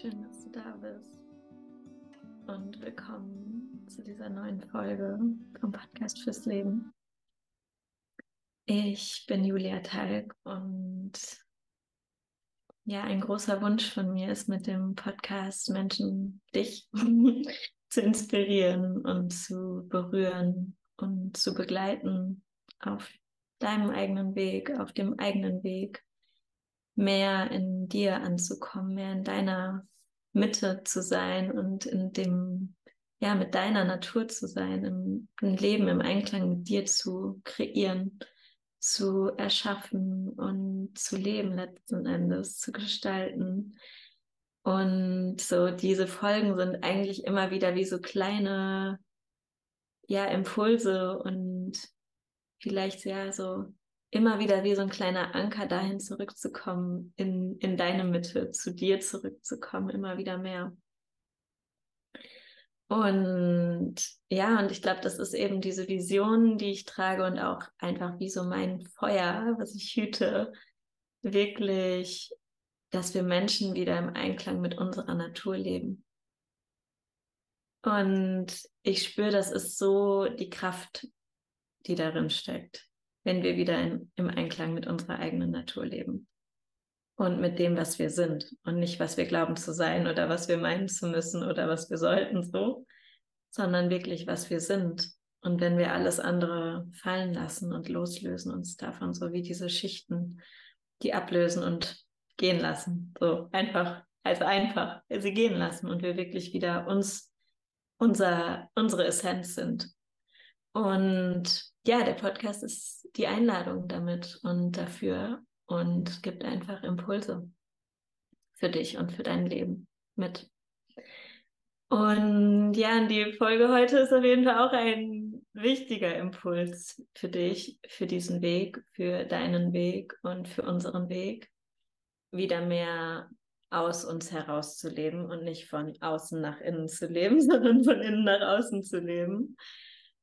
Schön, dass du da bist. Und willkommen zu dieser neuen Folge vom Podcast fürs Leben. Ich bin Julia Talg und ja, ein großer Wunsch von mir ist mit dem Podcast Menschen dich zu inspirieren und zu berühren und zu begleiten auf deinem eigenen Weg, auf dem eigenen Weg mehr in dir anzukommen, mehr in deiner Mitte zu sein und in dem, ja, mit deiner Natur zu sein, im, ein Leben im Einklang mit dir zu kreieren, zu erschaffen und zu leben letzten Endes, zu gestalten. Und so diese Folgen sind eigentlich immer wieder wie so kleine, ja, Impulse und vielleicht ja so immer wieder wie so ein kleiner Anker dahin zurückzukommen, in, in deine Mitte, zu dir zurückzukommen, immer wieder mehr. Und ja, und ich glaube, das ist eben diese Vision, die ich trage und auch einfach wie so mein Feuer, was ich hüte, wirklich, dass wir Menschen wieder im Einklang mit unserer Natur leben. Und ich spüre, das ist so die Kraft, die darin steckt wenn wir wieder in, im Einklang mit unserer eigenen Natur leben und mit dem, was wir sind und nicht, was wir glauben zu sein oder was wir meinen zu müssen oder was wir sollten so, sondern wirklich, was wir sind. Und wenn wir alles andere fallen lassen und loslösen uns davon, so wie diese Schichten, die ablösen und gehen lassen, so einfach, also einfach, sie gehen lassen und wir wirklich wieder uns, unser, unsere Essenz sind. Und ja, der Podcast ist die Einladung damit und dafür und gibt einfach Impulse für dich und für dein Leben mit. Und ja, die Folge heute ist auf jeden Fall auch ein wichtiger Impuls für dich, für diesen Weg, für deinen Weg und für unseren Weg, wieder mehr aus uns heraus zu leben und nicht von außen nach innen zu leben, sondern von innen nach außen zu leben.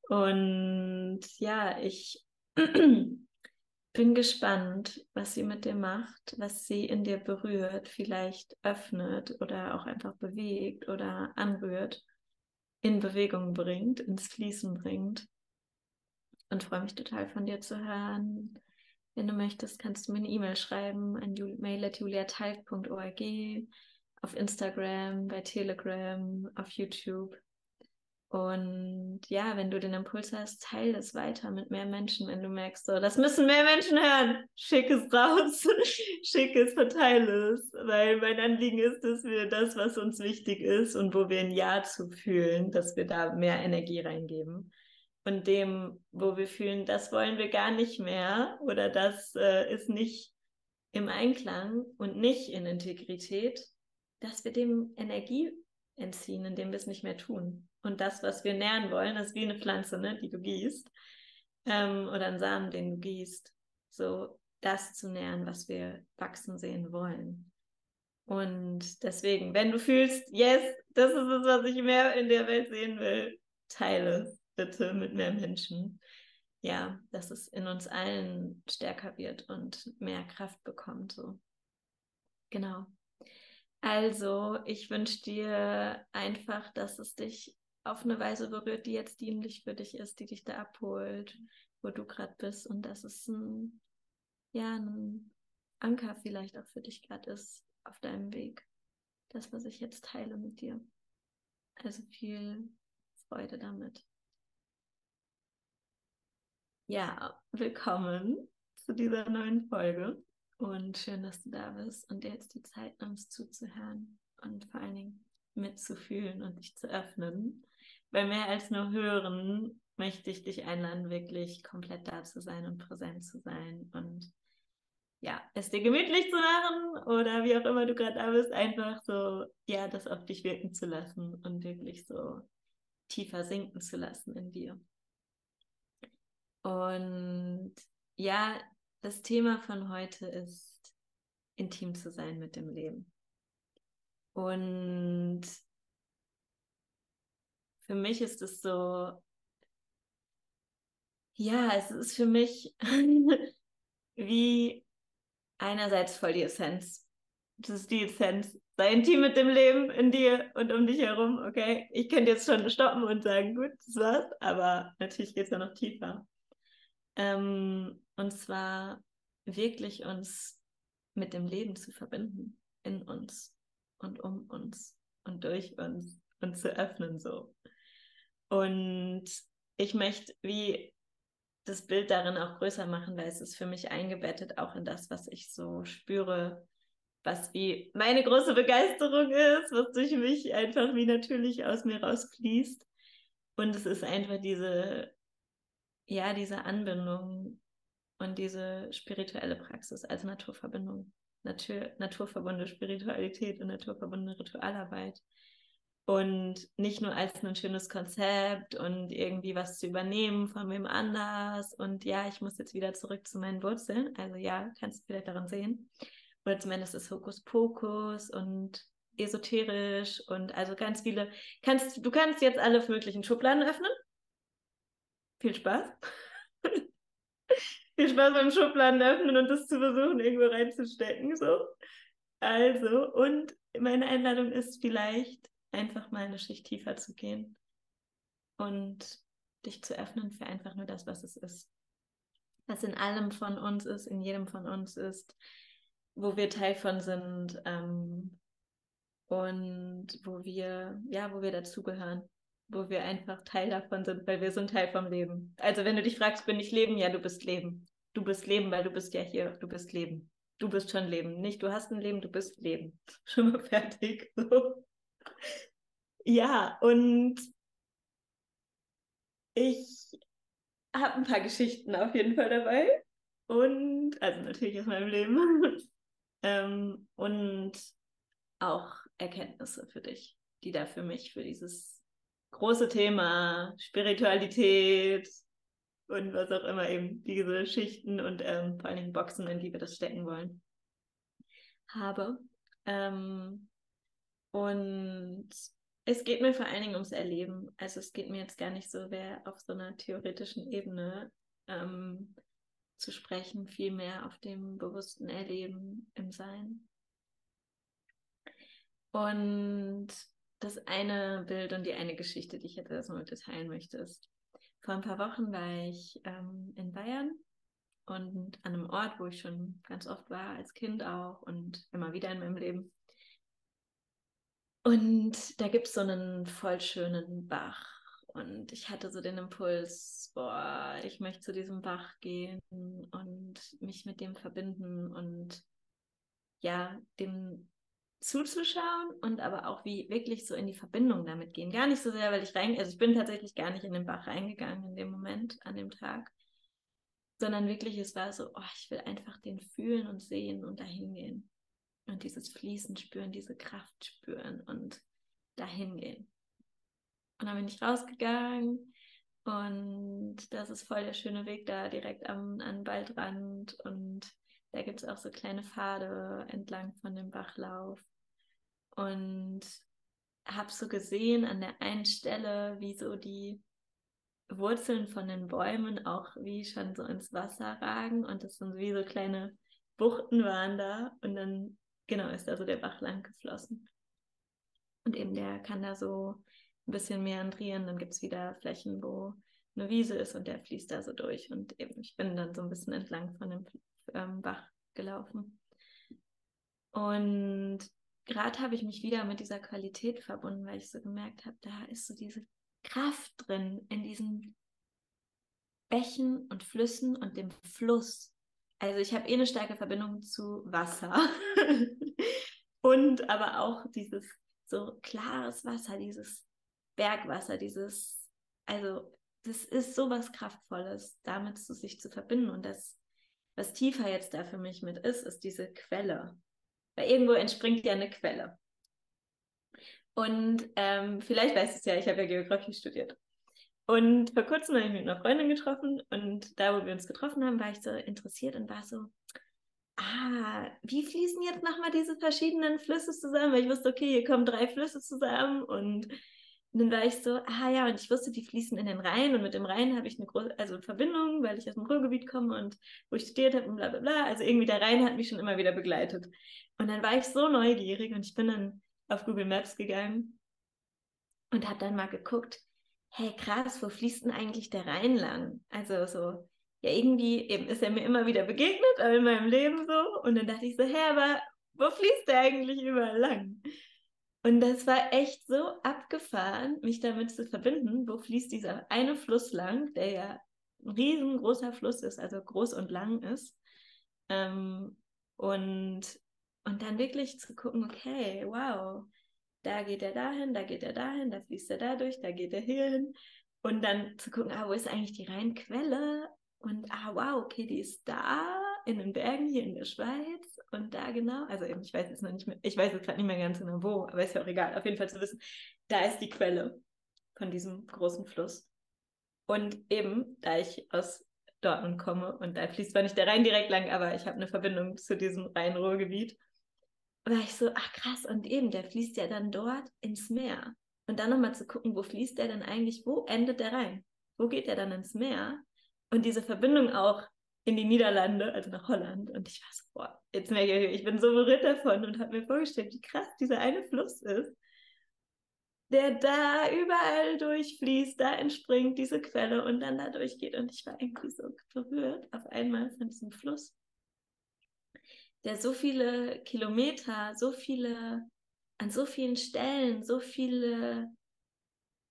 Und ja, ich bin gespannt, was sie mit dir macht, was sie in dir berührt, vielleicht öffnet oder auch einfach bewegt oder anrührt, in Bewegung bringt, ins Fließen bringt. Und freue mich total von dir zu hören. Wenn du möchtest, kannst du mir eine E-Mail schreiben an mail.juliatalk.org, auf Instagram, bei Telegram, auf YouTube. Und ja, wenn du den Impuls hast, teile es weiter mit mehr Menschen, wenn du merkst, so, das müssen mehr Menschen hören. Schick es raus, schick es, verteile es, weil mein Anliegen ist, dass wir das, was uns wichtig ist und wo wir ein Ja zu fühlen, dass wir da mehr Energie reingeben. Und dem, wo wir fühlen, das wollen wir gar nicht mehr oder das äh, ist nicht im Einklang und nicht in Integrität, dass wir dem Energie entziehen, indem wir es nicht mehr tun. Und das, was wir nähren wollen, ist wie eine Pflanze, ne, die du gießt. Ähm, oder ein Samen, den du gießt. So das zu nähren, was wir wachsen sehen wollen. Und deswegen, wenn du fühlst, yes, das ist es, was ich mehr in der Welt sehen will, teile es bitte mit mehr Menschen. Ja, dass es in uns allen stärker wird und mehr Kraft bekommt. So. Genau. Also, ich wünsche dir einfach, dass es dich auf eine Weise berührt, die jetzt dienlich für dich ist, die dich da abholt, wo du gerade bist und dass es ein, ja, ein Anker vielleicht auch für dich gerade ist auf deinem Weg. Das, was ich jetzt teile mit dir. Also viel Freude damit. Ja, willkommen zu dieser neuen Folge und schön, dass du da bist und dir jetzt die Zeit nimmst zuzuhören und vor allen Dingen mitzufühlen und dich zu öffnen bei mehr als nur hören möchte ich dich einladen, wirklich komplett da zu sein und präsent zu sein und ja, es dir gemütlich zu machen oder wie auch immer du gerade da bist, einfach so, ja, das auf dich wirken zu lassen und wirklich so tiefer sinken zu lassen in dir. Und ja, das Thema von heute ist, intim zu sein mit dem Leben. Und für mich ist es so, ja, es ist für mich wie einerseits voll die Essenz. Das ist die Essenz sei intim mit dem Leben in dir und um dich herum, okay? Ich könnte jetzt schon stoppen und sagen, gut, das war's, aber natürlich geht es ja noch tiefer. Ähm, und zwar wirklich uns mit dem Leben zu verbinden, in uns und um uns und durch uns und zu öffnen so. Und ich möchte wie das Bild darin auch größer machen, weil es ist für mich eingebettet auch in das, was ich so spüre, was wie meine große Begeisterung ist, was durch mich einfach wie natürlich aus mir rausfließt. Und es ist einfach diese, ja, diese Anbindung und diese spirituelle Praxis als Naturverbindung, Natur, naturverbundene Spiritualität und naturverbundene Ritualarbeit. Und nicht nur als ein schönes Konzept und irgendwie was zu übernehmen von wem anders. Und ja, ich muss jetzt wieder zurück zu meinen Wurzeln. Also ja, kannst du vielleicht daran sehen. Oder zumindest ist Hokuspokus und esoterisch und also ganz viele. Kannst, du kannst jetzt alle möglichen Schubladen öffnen. Viel Spaß. Viel Spaß beim Schubladen öffnen und das zu versuchen, irgendwo reinzustecken. So. Also, und meine Einladung ist vielleicht einfach mal eine Schicht tiefer zu gehen und dich zu öffnen für einfach nur das, was es ist. Was in allem von uns ist, in jedem von uns ist, wo wir Teil von sind ähm, und wo wir, ja, wo wir dazugehören, wo wir einfach Teil davon sind, weil wir sind Teil vom Leben. Also wenn du dich fragst, bin ich Leben? Ja, du bist Leben. Du bist Leben, weil du bist ja hier, du bist Leben. Du bist schon Leben. Nicht du hast ein Leben, du bist Leben. Schon mal fertig. So. Ja, und ich habe ein paar Geschichten auf jeden Fall dabei. Und, also natürlich aus meinem Leben. ähm, und auch Erkenntnisse für dich, die da für mich, für dieses große Thema Spiritualität und was auch immer eben, diese Schichten und ähm, vor allen Dingen Boxen, in die wir das stecken wollen, habe. Ähm, und es geht mir vor allen Dingen ums Erleben. Also es geht mir jetzt gar nicht so wer auf so einer theoretischen Ebene ähm, zu sprechen, vielmehr auf dem bewussten Erleben im Sein. Und das eine Bild und die eine Geschichte, die ich jetzt erstmal mit dir teilen möchte, ist, vor ein paar Wochen war ich ähm, in Bayern und an einem Ort, wo ich schon ganz oft war, als Kind auch und immer wieder in meinem Leben. Und da gibt es so einen voll schönen Bach. Und ich hatte so den Impuls, boah, ich möchte zu diesem Bach gehen und mich mit dem verbinden und ja, dem zuzuschauen und aber auch wie wirklich so in die Verbindung damit gehen. Gar nicht so sehr, weil ich rein, also ich bin tatsächlich gar nicht in den Bach reingegangen in dem Moment, an dem Tag, sondern wirklich, es war so, oh, ich will einfach den fühlen und sehen und dahin gehen und dieses Fließen spüren, diese Kraft spüren und dahin gehen. Und dann bin ich rausgegangen und das ist voll der schöne Weg da direkt am, am Waldrand und da gibt es auch so kleine Pfade entlang von dem Bachlauf. Und habe so gesehen an der einen Stelle, wie so die Wurzeln von den Bäumen auch wie schon so ins Wasser ragen und das sind wie so kleine Buchten waren da und dann genau, ist da so der Bach lang geflossen. Und eben der kann da so ein bisschen meandrieren, dann gibt es wieder Flächen, wo eine Wiese ist und der fließt da so durch. Und eben, ich bin dann so ein bisschen entlang von dem ähm, Bach gelaufen. Und gerade habe ich mich wieder mit dieser Qualität verbunden, weil ich so gemerkt habe, da ist so diese Kraft drin in diesen Bächen und Flüssen und dem Fluss. Also ich habe eh eine starke Verbindung zu Wasser. und aber auch dieses so klares Wasser, dieses Bergwasser, dieses, also das ist so was Kraftvolles, damit zu sich zu verbinden. Und das, was tiefer jetzt da für mich mit ist, ist diese Quelle. Weil irgendwo entspringt ja eine Quelle. Und ähm, vielleicht weißt du es ja, ich habe ja Geografie studiert. Und vor kurzem habe ich mich mit einer Freundin getroffen und da, wo wir uns getroffen haben, war ich so interessiert und war so, ah, wie fließen jetzt nochmal diese verschiedenen Flüsse zusammen? Weil ich wusste, okay, hier kommen drei Flüsse zusammen und dann war ich so, ah ja, und ich wusste, die fließen in den Rhein und mit dem Rhein habe ich eine große, also Verbindung, weil ich aus dem Ruhrgebiet komme und wo ich studiert habe und bla bla bla. Also irgendwie der Rhein hat mich schon immer wieder begleitet. Und dann war ich so neugierig und ich bin dann auf Google Maps gegangen und habe dann mal geguckt, hey krass, wo fließt denn eigentlich der Rhein lang? Also so, ja irgendwie eben ist er mir immer wieder begegnet in meinem Leben so und dann dachte ich so, hä, aber wo fließt der eigentlich überall lang? Und das war echt so abgefahren, mich damit zu verbinden, wo fließt dieser eine Fluss lang, der ja ein riesengroßer Fluss ist, also groß und lang ist. Ähm, und, und dann wirklich zu gucken, okay, wow, da geht er dahin, da geht er dahin, da fließt er dadurch, da geht er hierhin. Und dann zu gucken, ah, wo ist eigentlich die Rheinquelle? Und ah, wow, okay, die ist da in den Bergen hier in der Schweiz und da genau, also eben, ich weiß jetzt noch nicht mehr, ich weiß jetzt gerade nicht mehr ganz genau wo, aber ist ja auch egal, auf jeden Fall zu wissen, da ist die Quelle von diesem großen Fluss. Und eben, da ich aus Dortmund komme und da fließt zwar nicht der Rhein direkt lang, aber ich habe eine Verbindung zu diesem Rhein-Ruhr-Gebiet, war ich so, ach krass, und eben, der fließt ja dann dort ins Meer. Und dann nochmal zu gucken, wo fließt der denn eigentlich, wo endet der Rhein? Wo geht der dann ins Meer? Und diese Verbindung auch in die Niederlande, also nach Holland. Und ich war so, boah, jetzt merke ich, ich bin so berührt davon und habe mir vorgestellt, wie krass dieser eine Fluss ist, der da überall durchfließt, da entspringt diese Quelle und dann da durchgeht. Und ich war irgendwie so berührt auf einmal von diesem Fluss, der so viele Kilometer, so viele, an so vielen Stellen, so viele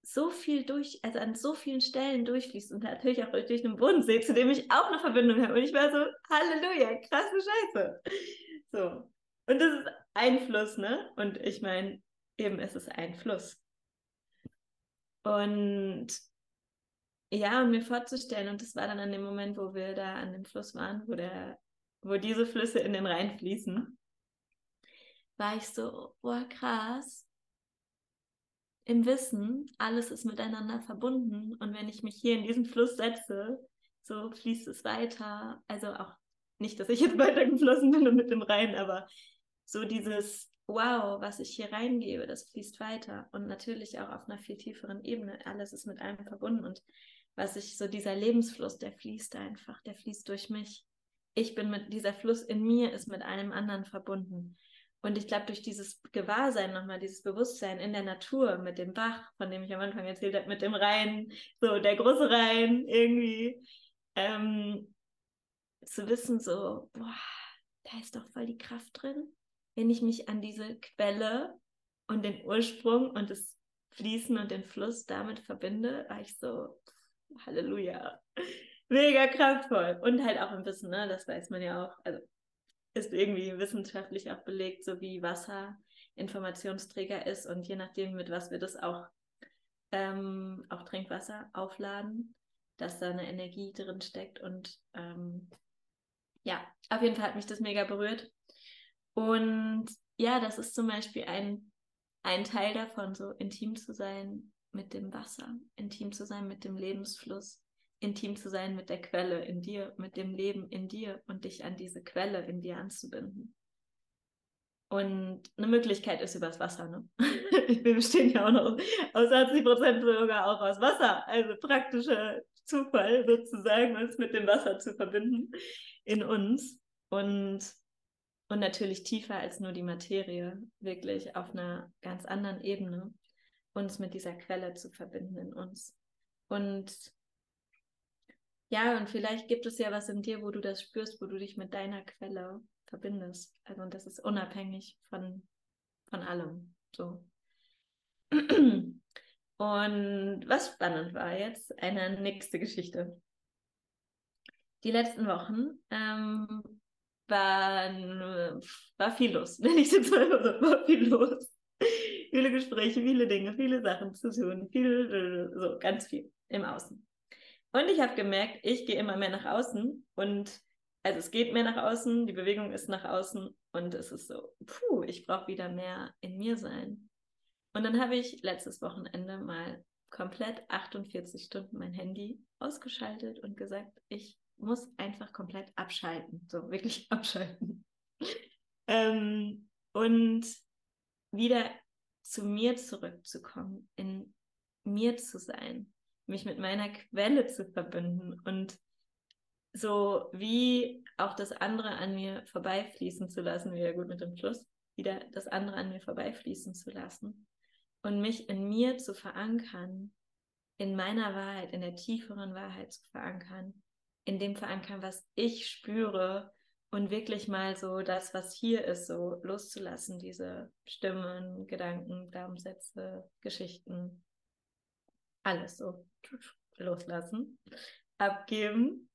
so viel durch, also an so vielen Stellen durchfließt und natürlich auch durch den Bodensee, zu dem ich auch eine Verbindung habe. Und ich war so, Halleluja, krasse Scheiße. So. Und das ist ein Fluss, ne? Und ich meine, eben, es ist ein Fluss. Und ja, und mir vorzustellen, und das war dann an dem Moment, wo wir da an dem Fluss waren, wo der, wo diese Flüsse in den Rhein fließen, war ich so, boah, krass, im Wissen, alles ist miteinander verbunden und wenn ich mich hier in diesen Fluss setze, so fließt es weiter. Also auch nicht, dass ich jetzt weitergeflossen bin und mit dem Rhein, aber so dieses Wow, was ich hier reingebe, das fließt weiter und natürlich auch auf einer viel tieferen Ebene. Alles ist mit allem verbunden und was ich so dieser Lebensfluss, der fließt einfach, der fließt durch mich. Ich bin mit dieser Fluss in mir ist mit einem anderen verbunden. Und ich glaube, durch dieses Gewahrsein nochmal, dieses Bewusstsein in der Natur mit dem Bach, von dem ich am Anfang erzählt habe, mit dem Rhein, so der große Rhein irgendwie, ähm, zu wissen, so, boah, da ist doch voll die Kraft drin, wenn ich mich an diese Quelle und den Ursprung und das Fließen und den Fluss damit verbinde, war ich so, Halleluja, mega kraftvoll. Und halt auch ein bisschen, ne, das weiß man ja auch, also ist irgendwie wissenschaftlich auch belegt, so wie Wasser Informationsträger ist. Und je nachdem, mit was wir das auch, ähm, auch Trinkwasser aufladen, dass da eine Energie drin steckt. Und ähm, ja, auf jeden Fall hat mich das mega berührt. Und ja, das ist zum Beispiel ein, ein Teil davon, so intim zu sein mit dem Wasser, intim zu sein mit dem Lebensfluss, intim zu sein mit der Quelle in dir, mit dem Leben in dir und dich an diese Quelle in dir anzubinden. Und eine Möglichkeit ist übers Wasser. Ne? Wir bestehen ja auch noch aus 80 Prozent sogar auch aus Wasser. Also praktischer Zufall sozusagen, uns mit dem Wasser zu verbinden in uns. Und, und natürlich tiefer als nur die Materie, wirklich auf einer ganz anderen Ebene, uns mit dieser Quelle zu verbinden in uns. Und ja, und vielleicht gibt es ja was in dir, wo du das spürst, wo du dich mit deiner Quelle verbindest. Also und das ist unabhängig von, von allem. So. Und was spannend war jetzt, eine nächste Geschichte. Die letzten Wochen ähm, waren, war viel los, wenn ich jetzt mal so, war viel los. viele Gespräche, viele Dinge, viele Sachen zu tun, viel, so ganz viel im Außen. Und ich habe gemerkt, ich gehe immer mehr nach außen und also es geht mehr nach außen, die Bewegung ist nach außen und es ist so, puh, ich brauche wieder mehr in mir sein. Und dann habe ich letztes Wochenende mal komplett 48 Stunden mein Handy ausgeschaltet und gesagt, ich muss einfach komplett abschalten, so wirklich abschalten. ähm, und wieder zu mir zurückzukommen, in mir zu sein, mich mit meiner Quelle zu verbinden und so wie auch das andere an mir vorbeifließen zu lassen, wieder gut mit dem Fluss, wieder das andere an mir vorbeifließen zu lassen und mich in mir zu verankern, in meiner Wahrheit, in der tieferen Wahrheit zu verankern, in dem verankern, was ich spüre und wirklich mal so das, was hier ist, so loszulassen, diese Stimmen, Gedanken, Glaubenssätze, Geschichten, alles so loslassen, abgeben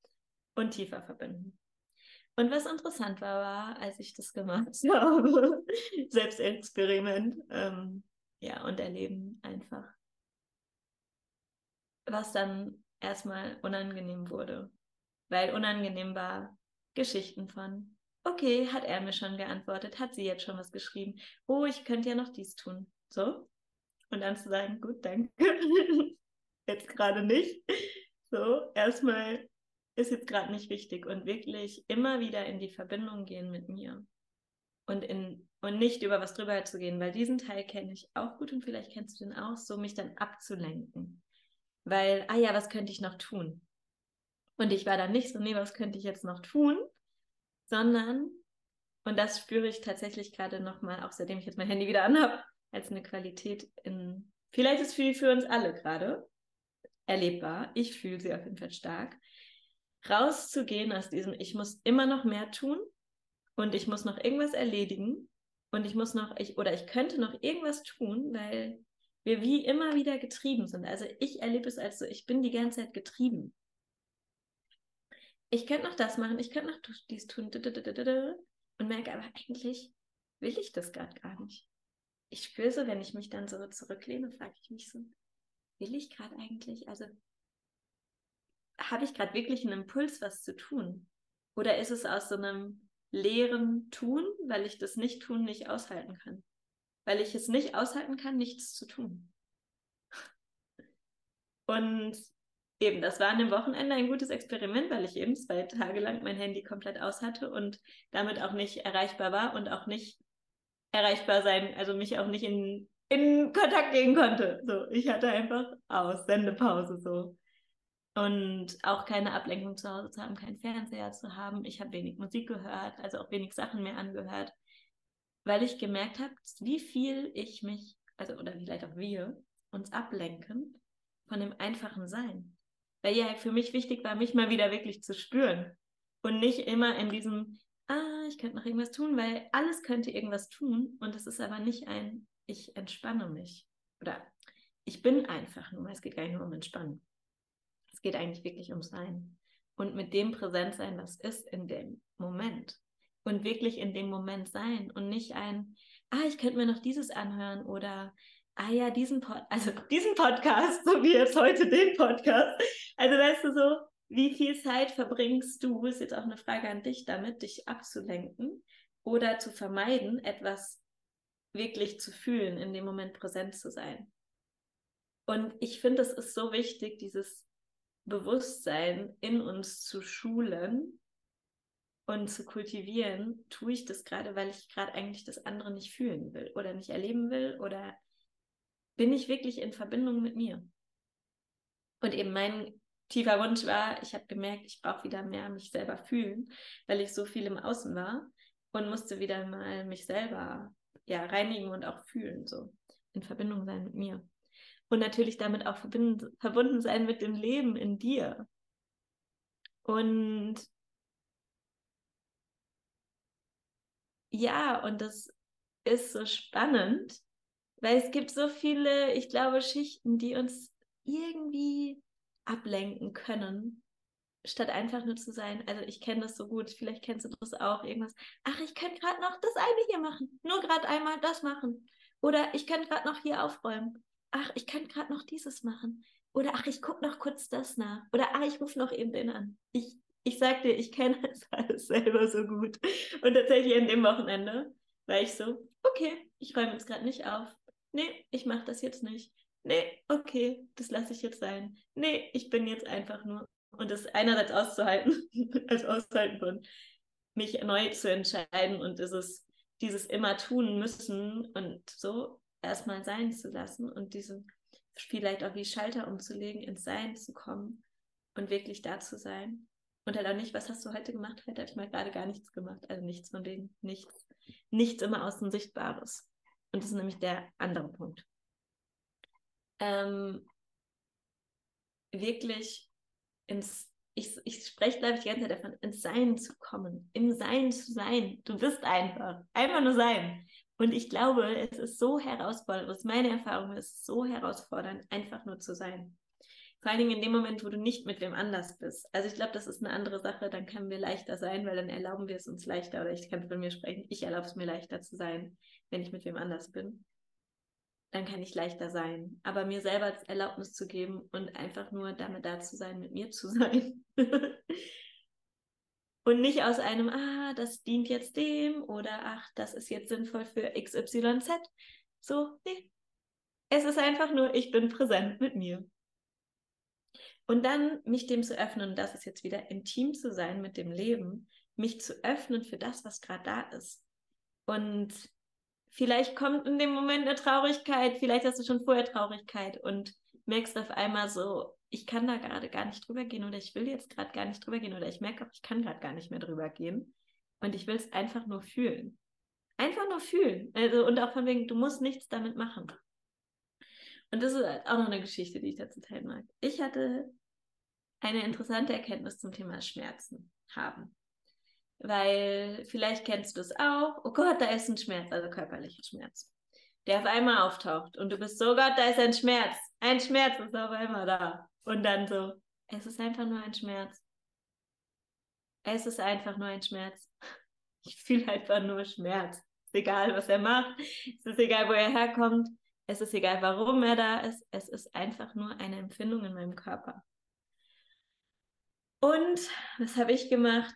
und tiefer verbinden. Und was interessant war, war, als ich das gemacht habe, Selbstexperiment, ähm, ja, und erleben einfach, was dann erstmal unangenehm wurde. Weil unangenehm war Geschichten von, okay, hat er mir schon geantwortet, hat sie jetzt schon was geschrieben, oh, ich könnte ja noch dies tun. So. Und dann zu sagen, gut, danke. jetzt gerade nicht. So, erstmal ist jetzt gerade nicht wichtig und wirklich immer wieder in die Verbindung gehen mit mir und in und nicht über was drüber zu gehen, weil diesen Teil kenne ich auch gut und vielleicht kennst du den auch, so mich dann abzulenken. Weil, ah ja, was könnte ich noch tun? Und ich war dann nicht so, nee, was könnte ich jetzt noch tun? Sondern, und das spüre ich tatsächlich gerade nochmal, auch seitdem ich jetzt mein Handy wieder anhabe, als eine Qualität in, vielleicht ist für, für uns alle gerade erlebbar. Ich fühle sie auf jeden Fall stark rauszugehen aus diesem, ich muss immer noch mehr tun und ich muss noch irgendwas erledigen und ich muss noch, ich, oder ich könnte noch irgendwas tun, weil wir wie immer wieder getrieben sind. Also ich erlebe es als so, ich bin die ganze Zeit getrieben. Ich könnte noch das machen, ich könnte noch dies tun und merke aber eigentlich will ich das gerade gar nicht. Ich spüre so, wenn ich mich dann so zurücklehne, frage ich mich so, will ich gerade eigentlich? Also habe ich gerade wirklich einen Impuls, was zu tun? Oder ist es aus so einem leeren Tun, weil ich das Nicht-Tun nicht aushalten kann? Weil ich es nicht aushalten kann, nichts zu tun. Und eben, das war an dem Wochenende ein gutes Experiment, weil ich eben zwei Tage lang mein Handy komplett aus hatte und damit auch nicht erreichbar war und auch nicht erreichbar sein, also mich auch nicht in, in Kontakt gehen konnte. So, ich hatte einfach aus, Sendepause so und auch keine Ablenkung zu Hause zu haben, keinen Fernseher zu haben. Ich habe wenig Musik gehört, also auch wenig Sachen mehr angehört, weil ich gemerkt habe, wie viel ich mich, also oder vielleicht auch wir, uns ablenken von dem einfachen Sein. Weil ja für mich wichtig war, mich mal wieder wirklich zu spüren und nicht immer in diesem, ah, ich könnte noch irgendwas tun, weil alles könnte irgendwas tun und es ist aber nicht ein, ich entspanne mich oder ich bin einfach nur, es geht gar nicht nur um Entspannen. Es geht eigentlich wirklich um Sein. Und mit dem präsent sein, was ist in dem Moment. Und wirklich in dem Moment sein und nicht ein, ah, ich könnte mir noch dieses anhören oder ah ja, diesen Pod also diesen Podcast, so wie jetzt heute den Podcast. Also weißt du so, wie viel Zeit verbringst du, ist jetzt auch eine Frage an dich damit, dich abzulenken oder zu vermeiden, etwas wirklich zu fühlen, in dem Moment präsent zu sein. Und ich finde, es ist so wichtig, dieses Bewusstsein in uns zu schulen und zu kultivieren, tue ich das gerade, weil ich gerade eigentlich das andere nicht fühlen will oder nicht erleben will oder bin ich wirklich in Verbindung mit mir? Und eben mein tiefer Wunsch war, ich habe gemerkt, ich brauche wieder mehr mich selber fühlen, weil ich so viel im Außen war und musste wieder mal mich selber ja reinigen und auch fühlen, so in Verbindung sein mit mir und natürlich damit auch verbinden, verbunden sein mit dem Leben in dir. Und ja, und das ist so spannend, weil es gibt so viele, ich glaube, Schichten, die uns irgendwie ablenken können, statt einfach nur zu sein. Also ich kenne das so gut, vielleicht kennst du das auch, irgendwas. Ach, ich könnte gerade noch das eine hier machen, nur gerade einmal das machen. Oder ich könnte gerade noch hier aufräumen ach, ich kann gerade noch dieses machen. Oder ach, ich gucke noch kurz das nach. Oder ach, ich rufe noch eben den an. Ich, ich sag dir, ich kenne das alles selber so gut. Und tatsächlich in dem Wochenende war ich so, okay, ich räume jetzt gerade nicht auf. Nee, ich mache das jetzt nicht. Nee, okay, das lasse ich jetzt sein. Nee, ich bin jetzt einfach nur. Und das einerseits auszuhalten, als Aushalten von mich neu zu entscheiden und dieses, dieses immer tun müssen und so erstmal sein zu lassen und diese vielleicht auch wie Schalter umzulegen, ins Sein zu kommen und wirklich da zu sein. Und halt auch nicht, was hast du heute gemacht? Heute habe ich mal gerade gar nichts gemacht. Also nichts von denen, nichts. Nichts immer außen Sichtbares. Und das ist nämlich der andere Punkt. Ähm, wirklich ins, ich, ich spreche, glaube ich, die ganze Zeit davon, ins Sein zu kommen, im Sein zu sein. Du bist einfach, einfach nur sein. Und ich glaube, es ist so herausfordernd, was meine Erfahrung ist, so herausfordernd, einfach nur zu sein. Vor allen Dingen in dem Moment, wo du nicht mit wem anders bist. Also ich glaube, das ist eine andere Sache, dann können wir leichter sein, weil dann erlauben wir es uns leichter, oder ich kann von mir sprechen, ich erlaube es mir leichter zu sein, wenn ich mit wem anders bin. Dann kann ich leichter sein. Aber mir selber Erlaubnis zu geben und einfach nur damit da zu sein, mit mir zu sein. Und nicht aus einem, ah, das dient jetzt dem oder ach, das ist jetzt sinnvoll für XYZ. So, nee. Es ist einfach nur, ich bin präsent mit mir. Und dann mich dem zu öffnen, das ist jetzt wieder intim zu sein mit dem Leben, mich zu öffnen für das, was gerade da ist. Und vielleicht kommt in dem Moment eine Traurigkeit, vielleicht hast du schon vorher Traurigkeit und merkst auf einmal so, ich kann da gerade gar nicht drüber gehen oder ich will jetzt gerade gar nicht drüber gehen oder ich merke auch, ich kann gerade gar nicht mehr drüber gehen. Und ich will es einfach nur fühlen. Einfach nur fühlen. Also, und auch von wegen, du musst nichts damit machen. Und das ist auch noch eine Geschichte, die ich dazu teilen mag. Ich hatte eine interessante Erkenntnis zum Thema Schmerzen haben. Weil vielleicht kennst du es auch. Oh Gott, da ist ein Schmerz, also körperlicher Schmerz der auf einmal auftaucht und du bist so, Gott, da ist ein Schmerz. Ein Schmerz ist auf einmal da. Und dann so, es ist einfach nur ein Schmerz. Es ist einfach nur ein Schmerz. Ich fühle einfach nur Schmerz. Ist egal, was er macht. Es ist egal, wo er herkommt. Es ist egal, warum er da ist. Es ist einfach nur eine Empfindung in meinem Körper. Und was habe ich gemacht?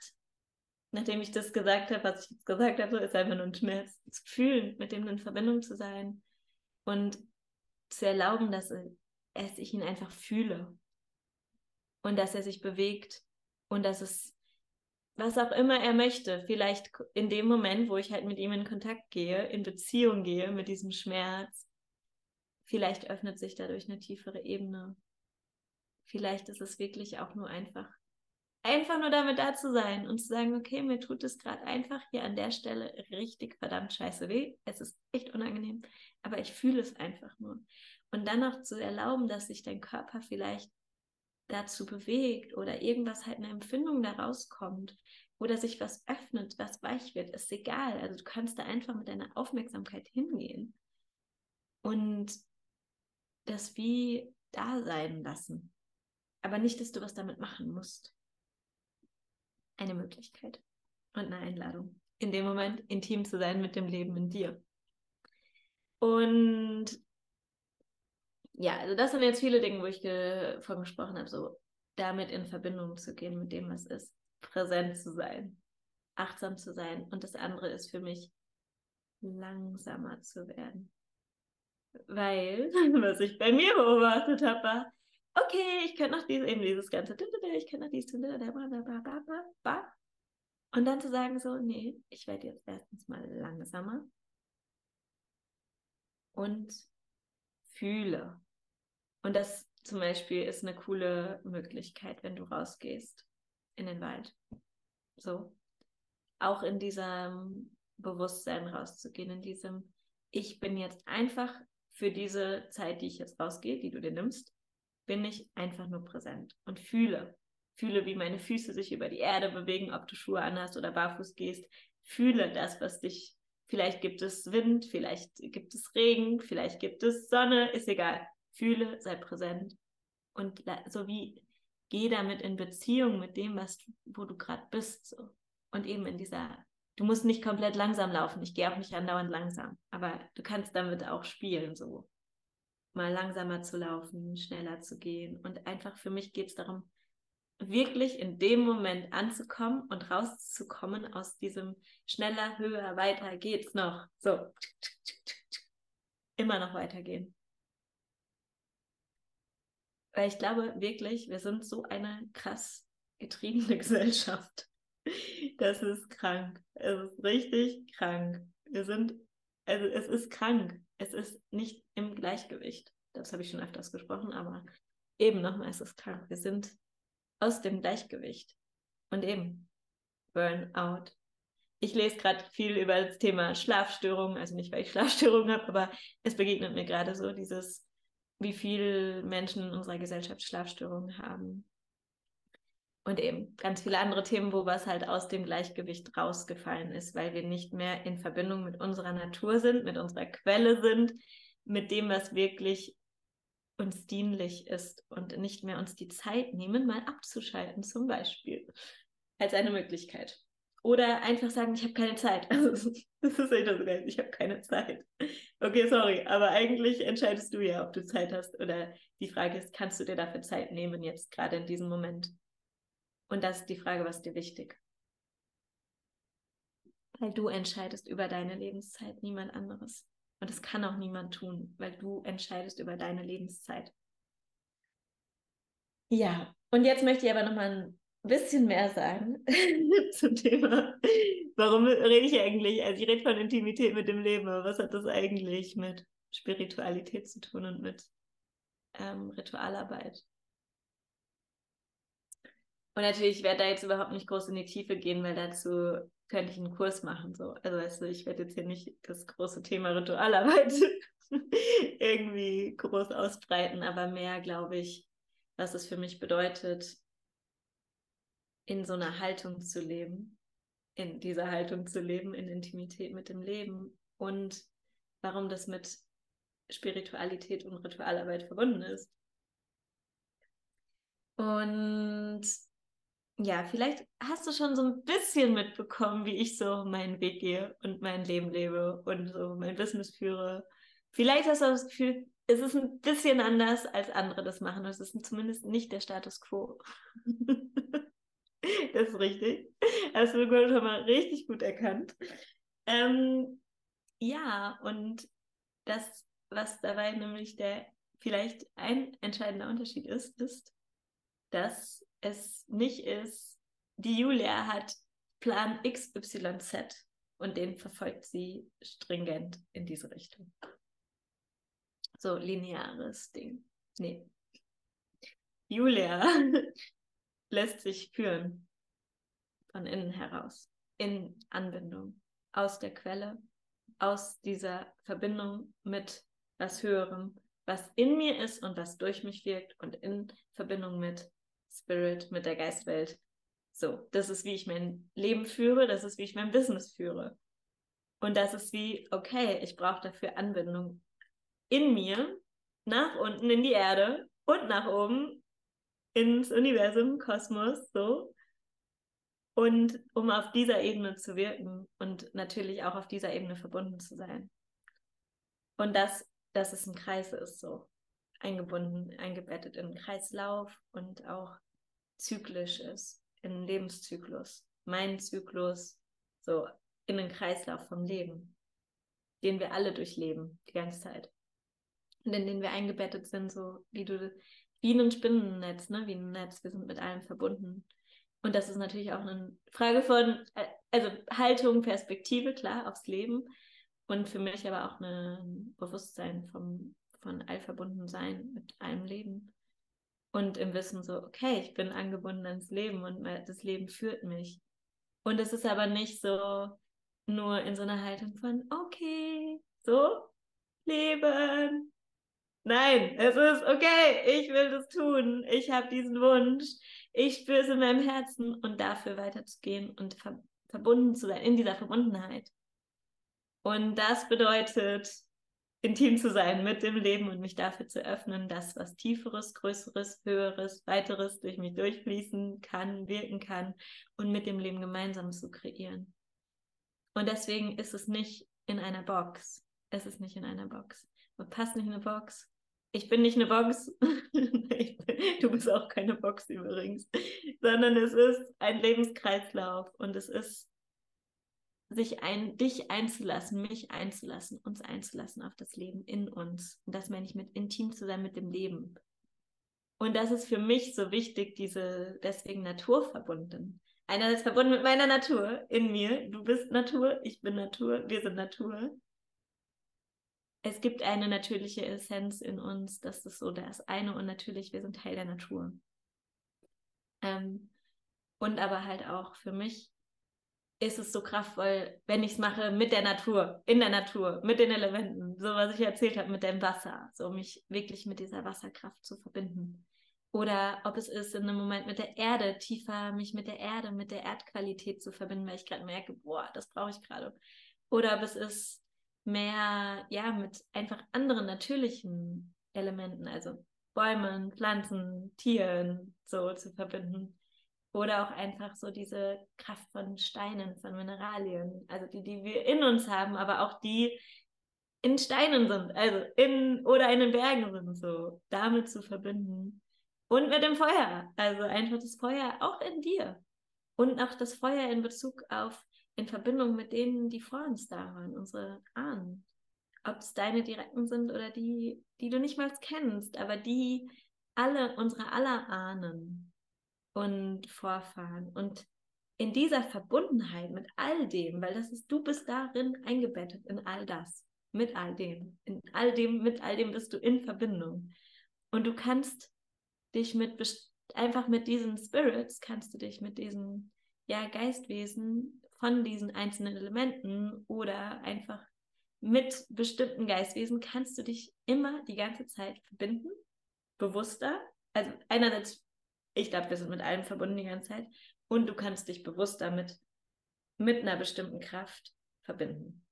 Nachdem ich das gesagt habe, was ich jetzt gesagt habe, ist einfach nur ein Schmerz zu fühlen, mit dem in Verbindung zu sein und zu erlauben, dass es, ich ihn einfach fühle und dass er sich bewegt und dass es was auch immer er möchte, vielleicht in dem Moment, wo ich halt mit ihm in Kontakt gehe, in Beziehung gehe mit diesem Schmerz, vielleicht öffnet sich dadurch eine tiefere Ebene. Vielleicht ist es wirklich auch nur einfach einfach nur damit da zu sein und zu sagen, okay, mir tut es gerade einfach hier an der Stelle richtig verdammt scheiße weh. Es ist echt unangenehm, aber ich fühle es einfach nur. Und dann auch zu erlauben, dass sich dein Körper vielleicht dazu bewegt oder irgendwas halt eine Empfindung daraus kommt oder sich was öffnet, was weich wird, ist egal. Also du kannst da einfach mit deiner Aufmerksamkeit hingehen und das wie da sein lassen. Aber nicht, dass du was damit machen musst eine Möglichkeit und eine Einladung. In dem Moment intim zu sein mit dem Leben in dir. Und ja, also das sind jetzt viele Dinge, wo ich davon gesprochen habe, so damit in Verbindung zu gehen mit dem, was ist, präsent zu sein, achtsam zu sein. Und das andere ist für mich, langsamer zu werden. Weil, was ich bei mir beobachtet habe, war, okay, ich könnte noch dieses, eben dieses ganze, ich könnte noch dieses, und dann zu sagen so, nee, ich werde jetzt erstens mal langsamer und fühle. Und das zum Beispiel ist eine coole Möglichkeit, wenn du rausgehst in den Wald. So. Auch in diesem Bewusstsein rauszugehen, in diesem, ich bin jetzt einfach für diese Zeit, die ich jetzt rausgehe, die du dir nimmst, bin ich einfach nur präsent und fühle. Fühle, wie meine Füße sich über die Erde bewegen, ob du Schuhe anhast oder barfuß gehst. Fühle das, was dich, vielleicht gibt es Wind, vielleicht gibt es Regen, vielleicht gibt es Sonne, ist egal. Fühle, sei präsent und so wie geh damit in Beziehung mit dem, was wo du gerade bist. So. Und eben in dieser, du musst nicht komplett langsam laufen. Ich gehe auch nicht andauernd langsam, aber du kannst damit auch spielen so mal langsamer zu laufen, schneller zu gehen. Und einfach für mich geht es darum, wirklich in dem Moment anzukommen und rauszukommen aus diesem schneller, höher, weiter geht's noch. So. Immer noch weitergehen. Weil ich glaube wirklich, wir sind so eine krass getriebene Gesellschaft. Das ist krank. Es ist richtig krank. Wir sind, also es ist krank. Es ist nicht im Gleichgewicht. Das habe ich schon öfters gesprochen, aber eben nochmal ist es klar, wir sind aus dem Gleichgewicht. Und eben Burnout. Ich lese gerade viel über das Thema Schlafstörungen, also nicht, weil ich Schlafstörungen habe, aber es begegnet mir gerade so dieses, wie viele Menschen in unserer Gesellschaft Schlafstörungen haben. Und eben ganz viele andere Themen, wo was halt aus dem Gleichgewicht rausgefallen ist, weil wir nicht mehr in Verbindung mit unserer Natur sind, mit unserer Quelle sind, mit dem, was wirklich uns dienlich ist und nicht mehr uns die Zeit nehmen, mal abzuschalten, zum Beispiel, als eine Möglichkeit. Oder einfach sagen, ich habe keine Zeit. Also, das ist echt so geil, ich habe keine Zeit. Okay, sorry, aber eigentlich entscheidest du ja, ob du Zeit hast. Oder die Frage ist, kannst du dir dafür Zeit nehmen, jetzt gerade in diesem Moment? Und das ist die Frage, was dir wichtig? Weil du entscheidest über deine Lebenszeit, niemand anderes. Und das kann auch niemand tun, weil du entscheidest über deine Lebenszeit. Ja, und jetzt möchte ich aber noch mal ein bisschen mehr sagen zum Thema. Warum rede ich eigentlich? Also ich rede von Intimität mit dem Leben, aber was hat das eigentlich mit Spiritualität zu tun und mit ähm, Ritualarbeit? Und natürlich, ich werde da jetzt überhaupt nicht groß in die Tiefe gehen, weil dazu könnte ich einen Kurs machen. So. Also weißt du, ich werde jetzt hier nicht das große Thema Ritualarbeit irgendwie groß ausbreiten, aber mehr, glaube ich, was es für mich bedeutet, in so einer Haltung zu leben, in dieser Haltung zu leben, in Intimität mit dem Leben und warum das mit Spiritualität und Ritualarbeit verbunden ist. Und ja, vielleicht hast du schon so ein bisschen mitbekommen, wie ich so meinen Weg gehe und mein Leben lebe und so mein Business führe. Vielleicht hast du das Gefühl, es ist ein bisschen anders, als andere das machen. Es ist zumindest nicht der Status quo. das ist richtig. Hast du schon mal richtig gut erkannt. Ähm, ja, und das, was dabei nämlich der vielleicht ein entscheidender Unterschied ist, ist, dass es nicht ist, die Julia hat Plan XYZ und den verfolgt sie stringent in diese Richtung. So lineares Ding. Nee. Julia lässt sich führen von innen heraus, in Anbindung, aus der Quelle, aus dieser Verbindung mit was Höherem, was in mir ist und was durch mich wirkt und in Verbindung mit Spirit, mit der Geistwelt. So, das ist, wie ich mein Leben führe, das ist, wie ich mein Business führe. Und das ist wie, okay, ich brauche dafür Anbindung in mir, nach unten in die Erde und nach oben ins Universum, Kosmos, so. Und um auf dieser Ebene zu wirken und natürlich auch auf dieser Ebene verbunden zu sein. Und das, dass es ein Kreis ist, so eingebunden, eingebettet in Kreislauf und auch zyklisch ist, in Lebenszyklus. Mein Zyklus, so in den Kreislauf vom Leben, den wir alle durchleben, die ganze Zeit. Und in den wir eingebettet sind, so wie du, wie ein Spinnennetz, ne? wie ein Netz, wir sind mit allem verbunden. Und das ist natürlich auch eine Frage von, äh, also Haltung, Perspektive, klar, aufs Leben. Und für mich aber auch ein Bewusstsein vom, von Allverbundensein mit allem Leben. Und im Wissen so, okay, ich bin angebunden ans Leben und das Leben führt mich. Und es ist aber nicht so nur in so einer Haltung von, okay, so, Leben. Nein, es ist okay, ich will das tun, ich habe diesen Wunsch, ich spüre es in meinem Herzen und dafür weiterzugehen und ver verbunden zu sein, in dieser Verbundenheit. Und das bedeutet, intim zu sein mit dem Leben und mich dafür zu öffnen, dass was Tieferes, Größeres, Höheres, Weiteres durch mich durchfließen kann, wirken kann und mit dem Leben gemeinsam zu kreieren. Und deswegen ist es nicht in einer Box. Es ist nicht in einer Box. Man passt nicht in eine Box. Ich bin nicht eine Box. du bist auch keine Box übrigens. Sondern es ist ein Lebenskreislauf und es ist sich ein, dich einzulassen, mich einzulassen, uns einzulassen auf das Leben in uns. Und das meine ich mit intim zu sein mit dem Leben. Und das ist für mich so wichtig, diese deswegen naturverbunden. Einerseits verbunden mit meiner Natur in mir. Du bist Natur, ich bin Natur, wir sind Natur. es gibt eine natürliche Essenz in uns, das ist so das eine und natürlich, wir sind Teil der Natur. Ähm, und aber halt auch für mich ist es so kraftvoll, wenn ich es mache mit der Natur, in der Natur, mit den Elementen, so was ich erzählt habe mit dem Wasser, so mich wirklich mit dieser Wasserkraft zu verbinden. Oder ob es ist, in einem Moment mit der Erde, tiefer mich mit der Erde, mit der Erdqualität zu verbinden, weil ich gerade merke, boah, das brauche ich gerade. Oder ob es ist, mehr, ja, mit einfach anderen natürlichen Elementen, also Bäumen, Pflanzen, Tieren so zu verbinden. Oder auch einfach so diese Kraft von Steinen, von Mineralien, also die, die wir in uns haben, aber auch die in Steinen sind, also in oder in den Bergen sind, so damit zu verbinden. Und mit dem Feuer, also einfach das Feuer auch in dir. Und auch das Feuer in Bezug auf, in Verbindung mit denen, die vor uns da waren, unsere Ahnen. Ob es deine Direkten sind oder die, die du nicht mal kennst, aber die alle, unsere aller Ahnen und Vorfahren. Und in dieser Verbundenheit mit all dem, weil das ist, du bist darin eingebettet in all das, mit all dem, in all dem, mit all dem bist du in Verbindung. Und du kannst dich mit einfach mit diesen Spirits, kannst du dich mit diesen ja, Geistwesen von diesen einzelnen Elementen oder einfach mit bestimmten Geistwesen kannst du dich immer die ganze Zeit verbinden, bewusster. Also einerseits ich glaube, wir sind mit allem verbunden die ganze Zeit. Und du kannst dich bewusst damit mit einer bestimmten Kraft verbinden.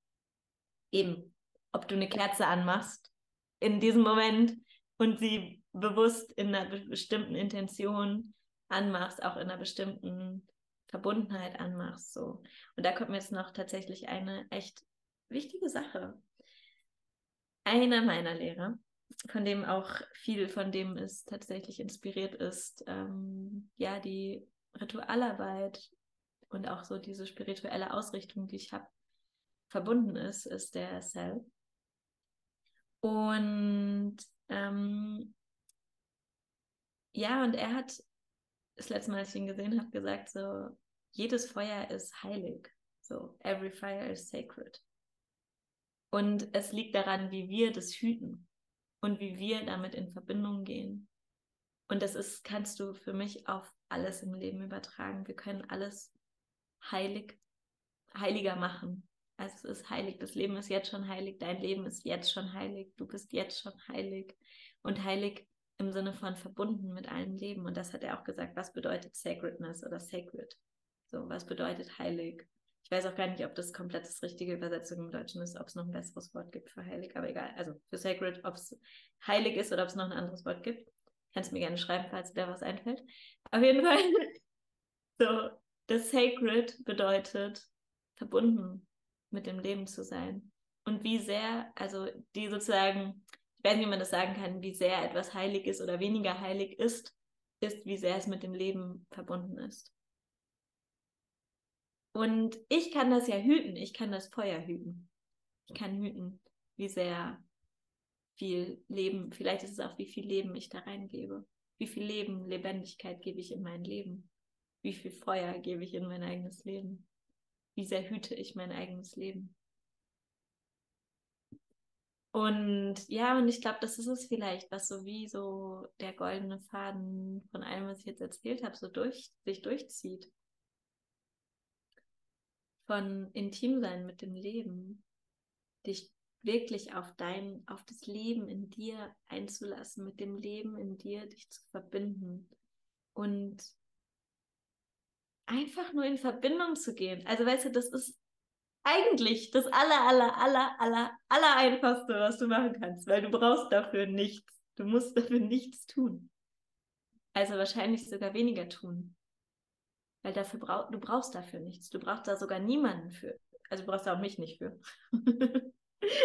Eben, ob du eine Kerze anmachst in diesem Moment und sie bewusst in einer bestimmten Intention anmachst, auch in einer bestimmten Verbundenheit anmachst. So. Und da kommt mir jetzt noch tatsächlich eine echt wichtige Sache. Einer meiner Lehrer, von dem auch viel von dem es tatsächlich inspiriert ist, ähm, ja, die Ritualarbeit und auch so diese spirituelle Ausrichtung, die ich habe, verbunden ist, ist der Cell. Und ähm, ja, und er hat das letzte Mal, als ich ihn gesehen habe, gesagt, so, jedes Feuer ist heilig. So, every fire is sacred. Und es liegt daran, wie wir das hüten und wie wir damit in Verbindung gehen. Und das ist, kannst du für mich auf alles im Leben übertragen. Wir können alles heilig, heiliger machen. Also es ist heilig. Das Leben ist jetzt schon heilig. Dein Leben ist jetzt schon heilig. Du bist jetzt schon heilig. Und heilig im Sinne von verbunden mit allem Leben. Und das hat er auch gesagt. Was bedeutet Sacredness oder Sacred? So, was bedeutet heilig? Ich weiß auch gar nicht, ob das komplett das richtige Übersetzung im Deutschen ist, ob es noch ein besseres Wort gibt für heilig, aber egal. Also für sacred, ob es heilig ist oder ob es noch ein anderes Wort gibt. Kannst du mir gerne schreiben, falls dir was einfällt. Auf jeden Fall, so, das sacred bedeutet verbunden mit dem Leben zu sein. Und wie sehr, also die sozusagen, ich weiß nicht, wie man das sagen kann, wie sehr etwas heilig ist oder weniger heilig ist, ist, wie sehr es mit dem Leben verbunden ist. Und ich kann das ja hüten, ich kann das Feuer hüten. Ich kann hüten, wie sehr viel Leben, vielleicht ist es auch, wie viel Leben ich da reingebe. Wie viel Leben, Lebendigkeit gebe ich in mein Leben? Wie viel Feuer gebe ich in mein eigenes Leben? Wie sehr hüte ich mein eigenes Leben? Und ja, und ich glaube, das ist es vielleicht, was so wie so der goldene Faden von allem, was ich jetzt erzählt habe, so durch, sich durchzieht von Intimsein mit dem Leben, dich wirklich auf dein, auf das Leben in dir einzulassen, mit dem Leben in dir dich zu verbinden und einfach nur in Verbindung zu gehen. Also weißt du, das ist eigentlich das aller, aller, aller, aller, aller einfachste, was du machen kannst, weil du brauchst dafür nichts. Du musst dafür nichts tun. Also wahrscheinlich sogar weniger tun. Weil dafür brauch, du brauchst dafür nichts. Du brauchst da sogar niemanden für. Also du brauchst da auch mich nicht für. du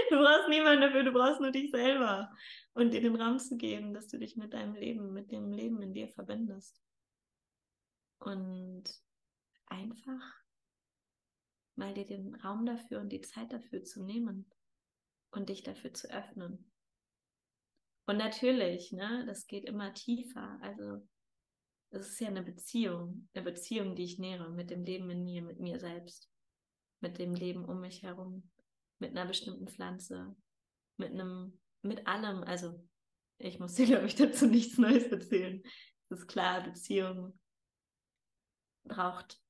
brauchst niemanden dafür, du brauchst nur dich selber. Und dir den Raum zu geben, dass du dich mit deinem Leben, mit dem Leben in dir verbindest. Und einfach mal dir den Raum dafür und die Zeit dafür zu nehmen und dich dafür zu öffnen. Und natürlich, ne, das geht immer tiefer. Also es ist ja eine Beziehung, eine Beziehung, die ich nähere mit dem Leben in mir, mit mir selbst, mit dem Leben um mich herum, mit einer bestimmten Pflanze, mit einem, mit allem. Also ich muss dir, glaube ich, dazu nichts Neues erzählen. Es ist klar, Beziehung braucht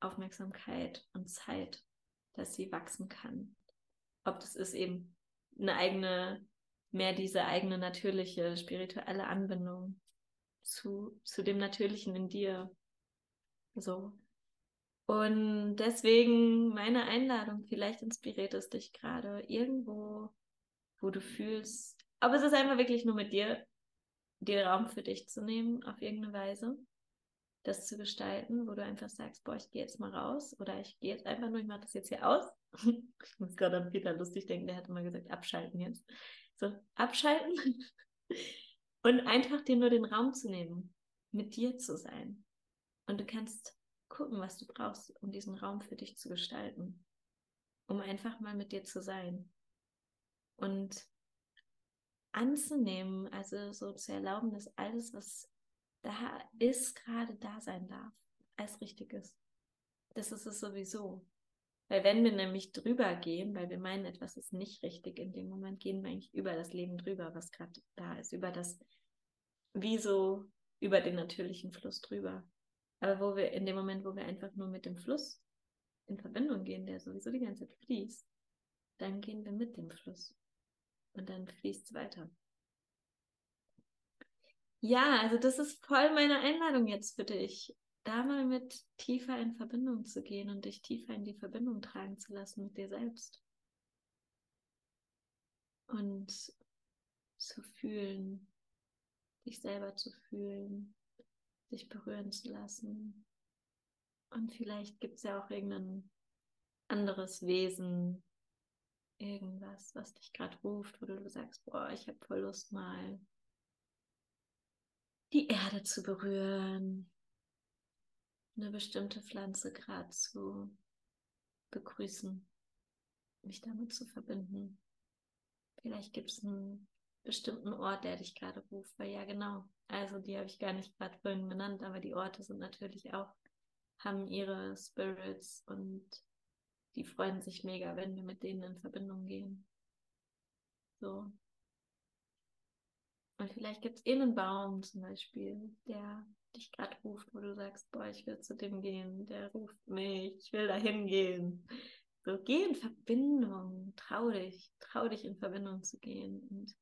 Aufmerksamkeit und Zeit, dass sie wachsen kann. Ob das ist eben eine eigene, mehr diese eigene natürliche spirituelle Anbindung zu, zu dem Natürlichen in dir. So. Und deswegen meine Einladung, vielleicht inspiriert es dich gerade irgendwo, wo du fühlst, aber es ist einfach wirklich nur mit dir, den Raum für dich zu nehmen, auf irgendeine Weise, das zu gestalten, wo du einfach sagst, boah, ich gehe jetzt mal raus oder ich gehe jetzt einfach nur, ich mache das jetzt hier aus. ich muss gerade an Peter lustig denken, der hat immer gesagt, abschalten jetzt. So, abschalten und einfach dir nur den Raum zu nehmen, mit dir zu sein. Und du kannst gucken, was du brauchst, um diesen Raum für dich zu gestalten, um einfach mal mit dir zu sein. Und anzunehmen, also so zu erlauben, dass alles, was da ist, gerade da sein darf, als richtig ist. Das ist es sowieso. Weil wenn wir nämlich drüber gehen, weil wir meinen, etwas ist nicht richtig, in dem Moment gehen wir eigentlich über das Leben drüber, was gerade da ist, über das, wie so über den natürlichen Fluss drüber. Aber wo wir in dem Moment, wo wir einfach nur mit dem Fluss in Verbindung gehen, der sowieso die ganze Zeit fließt, dann gehen wir mit dem Fluss und dann fließt es weiter. Ja, also das ist voll meine Einladung jetzt für dich, da mal mit tiefer in Verbindung zu gehen und dich tiefer in die Verbindung tragen zu lassen mit dir selbst. Und zu fühlen, dich selber zu fühlen, dich berühren zu lassen. Und vielleicht gibt es ja auch irgendein anderes Wesen, irgendwas, was dich gerade ruft, wo du sagst, boah, ich habe voll Lust mal die Erde zu berühren, eine bestimmte Pflanze gerade zu begrüßen, mich damit zu verbinden. Vielleicht gibt es einen bestimmten Ort, der dich gerade ruft, weil ja genau, also die habe ich gar nicht gerade vorhin benannt, aber die Orte sind natürlich auch, haben ihre Spirits und die freuen sich mega, wenn wir mit denen in Verbindung gehen. So. Und vielleicht gibt es eh einen Baum zum Beispiel, der dich gerade ruft, wo du sagst, boah, ich will zu dem gehen, der ruft mich, ich will da hingehen. So, geh in Verbindung, trau dich, trau dich in Verbindung zu gehen und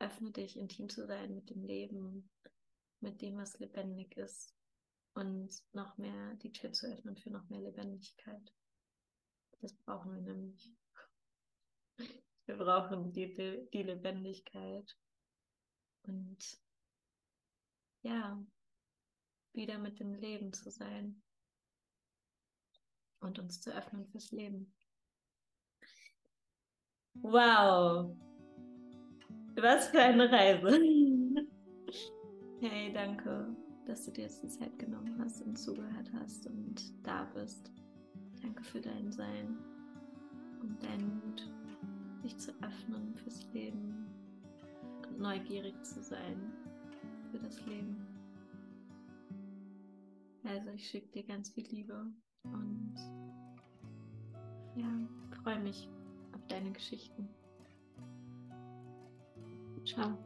öffne dich, intim zu sein mit dem Leben, mit dem, was lebendig ist und noch mehr die Tür zu öffnen für noch mehr Lebendigkeit. Das brauchen wir nämlich. Wir brauchen die, die Lebendigkeit. Und ja, wieder mit dem Leben zu sein und uns zu öffnen fürs Leben. Wow! Was für eine Reise! Hey, danke, dass du dir jetzt die Zeit genommen hast und zugehört hast und da bist. Danke für dein Sein und deinen Mut, dich zu öffnen fürs Leben neugierig zu sein für das Leben. Also ich schicke dir ganz viel Liebe und ja, freue mich auf deine Geschichten. Ciao.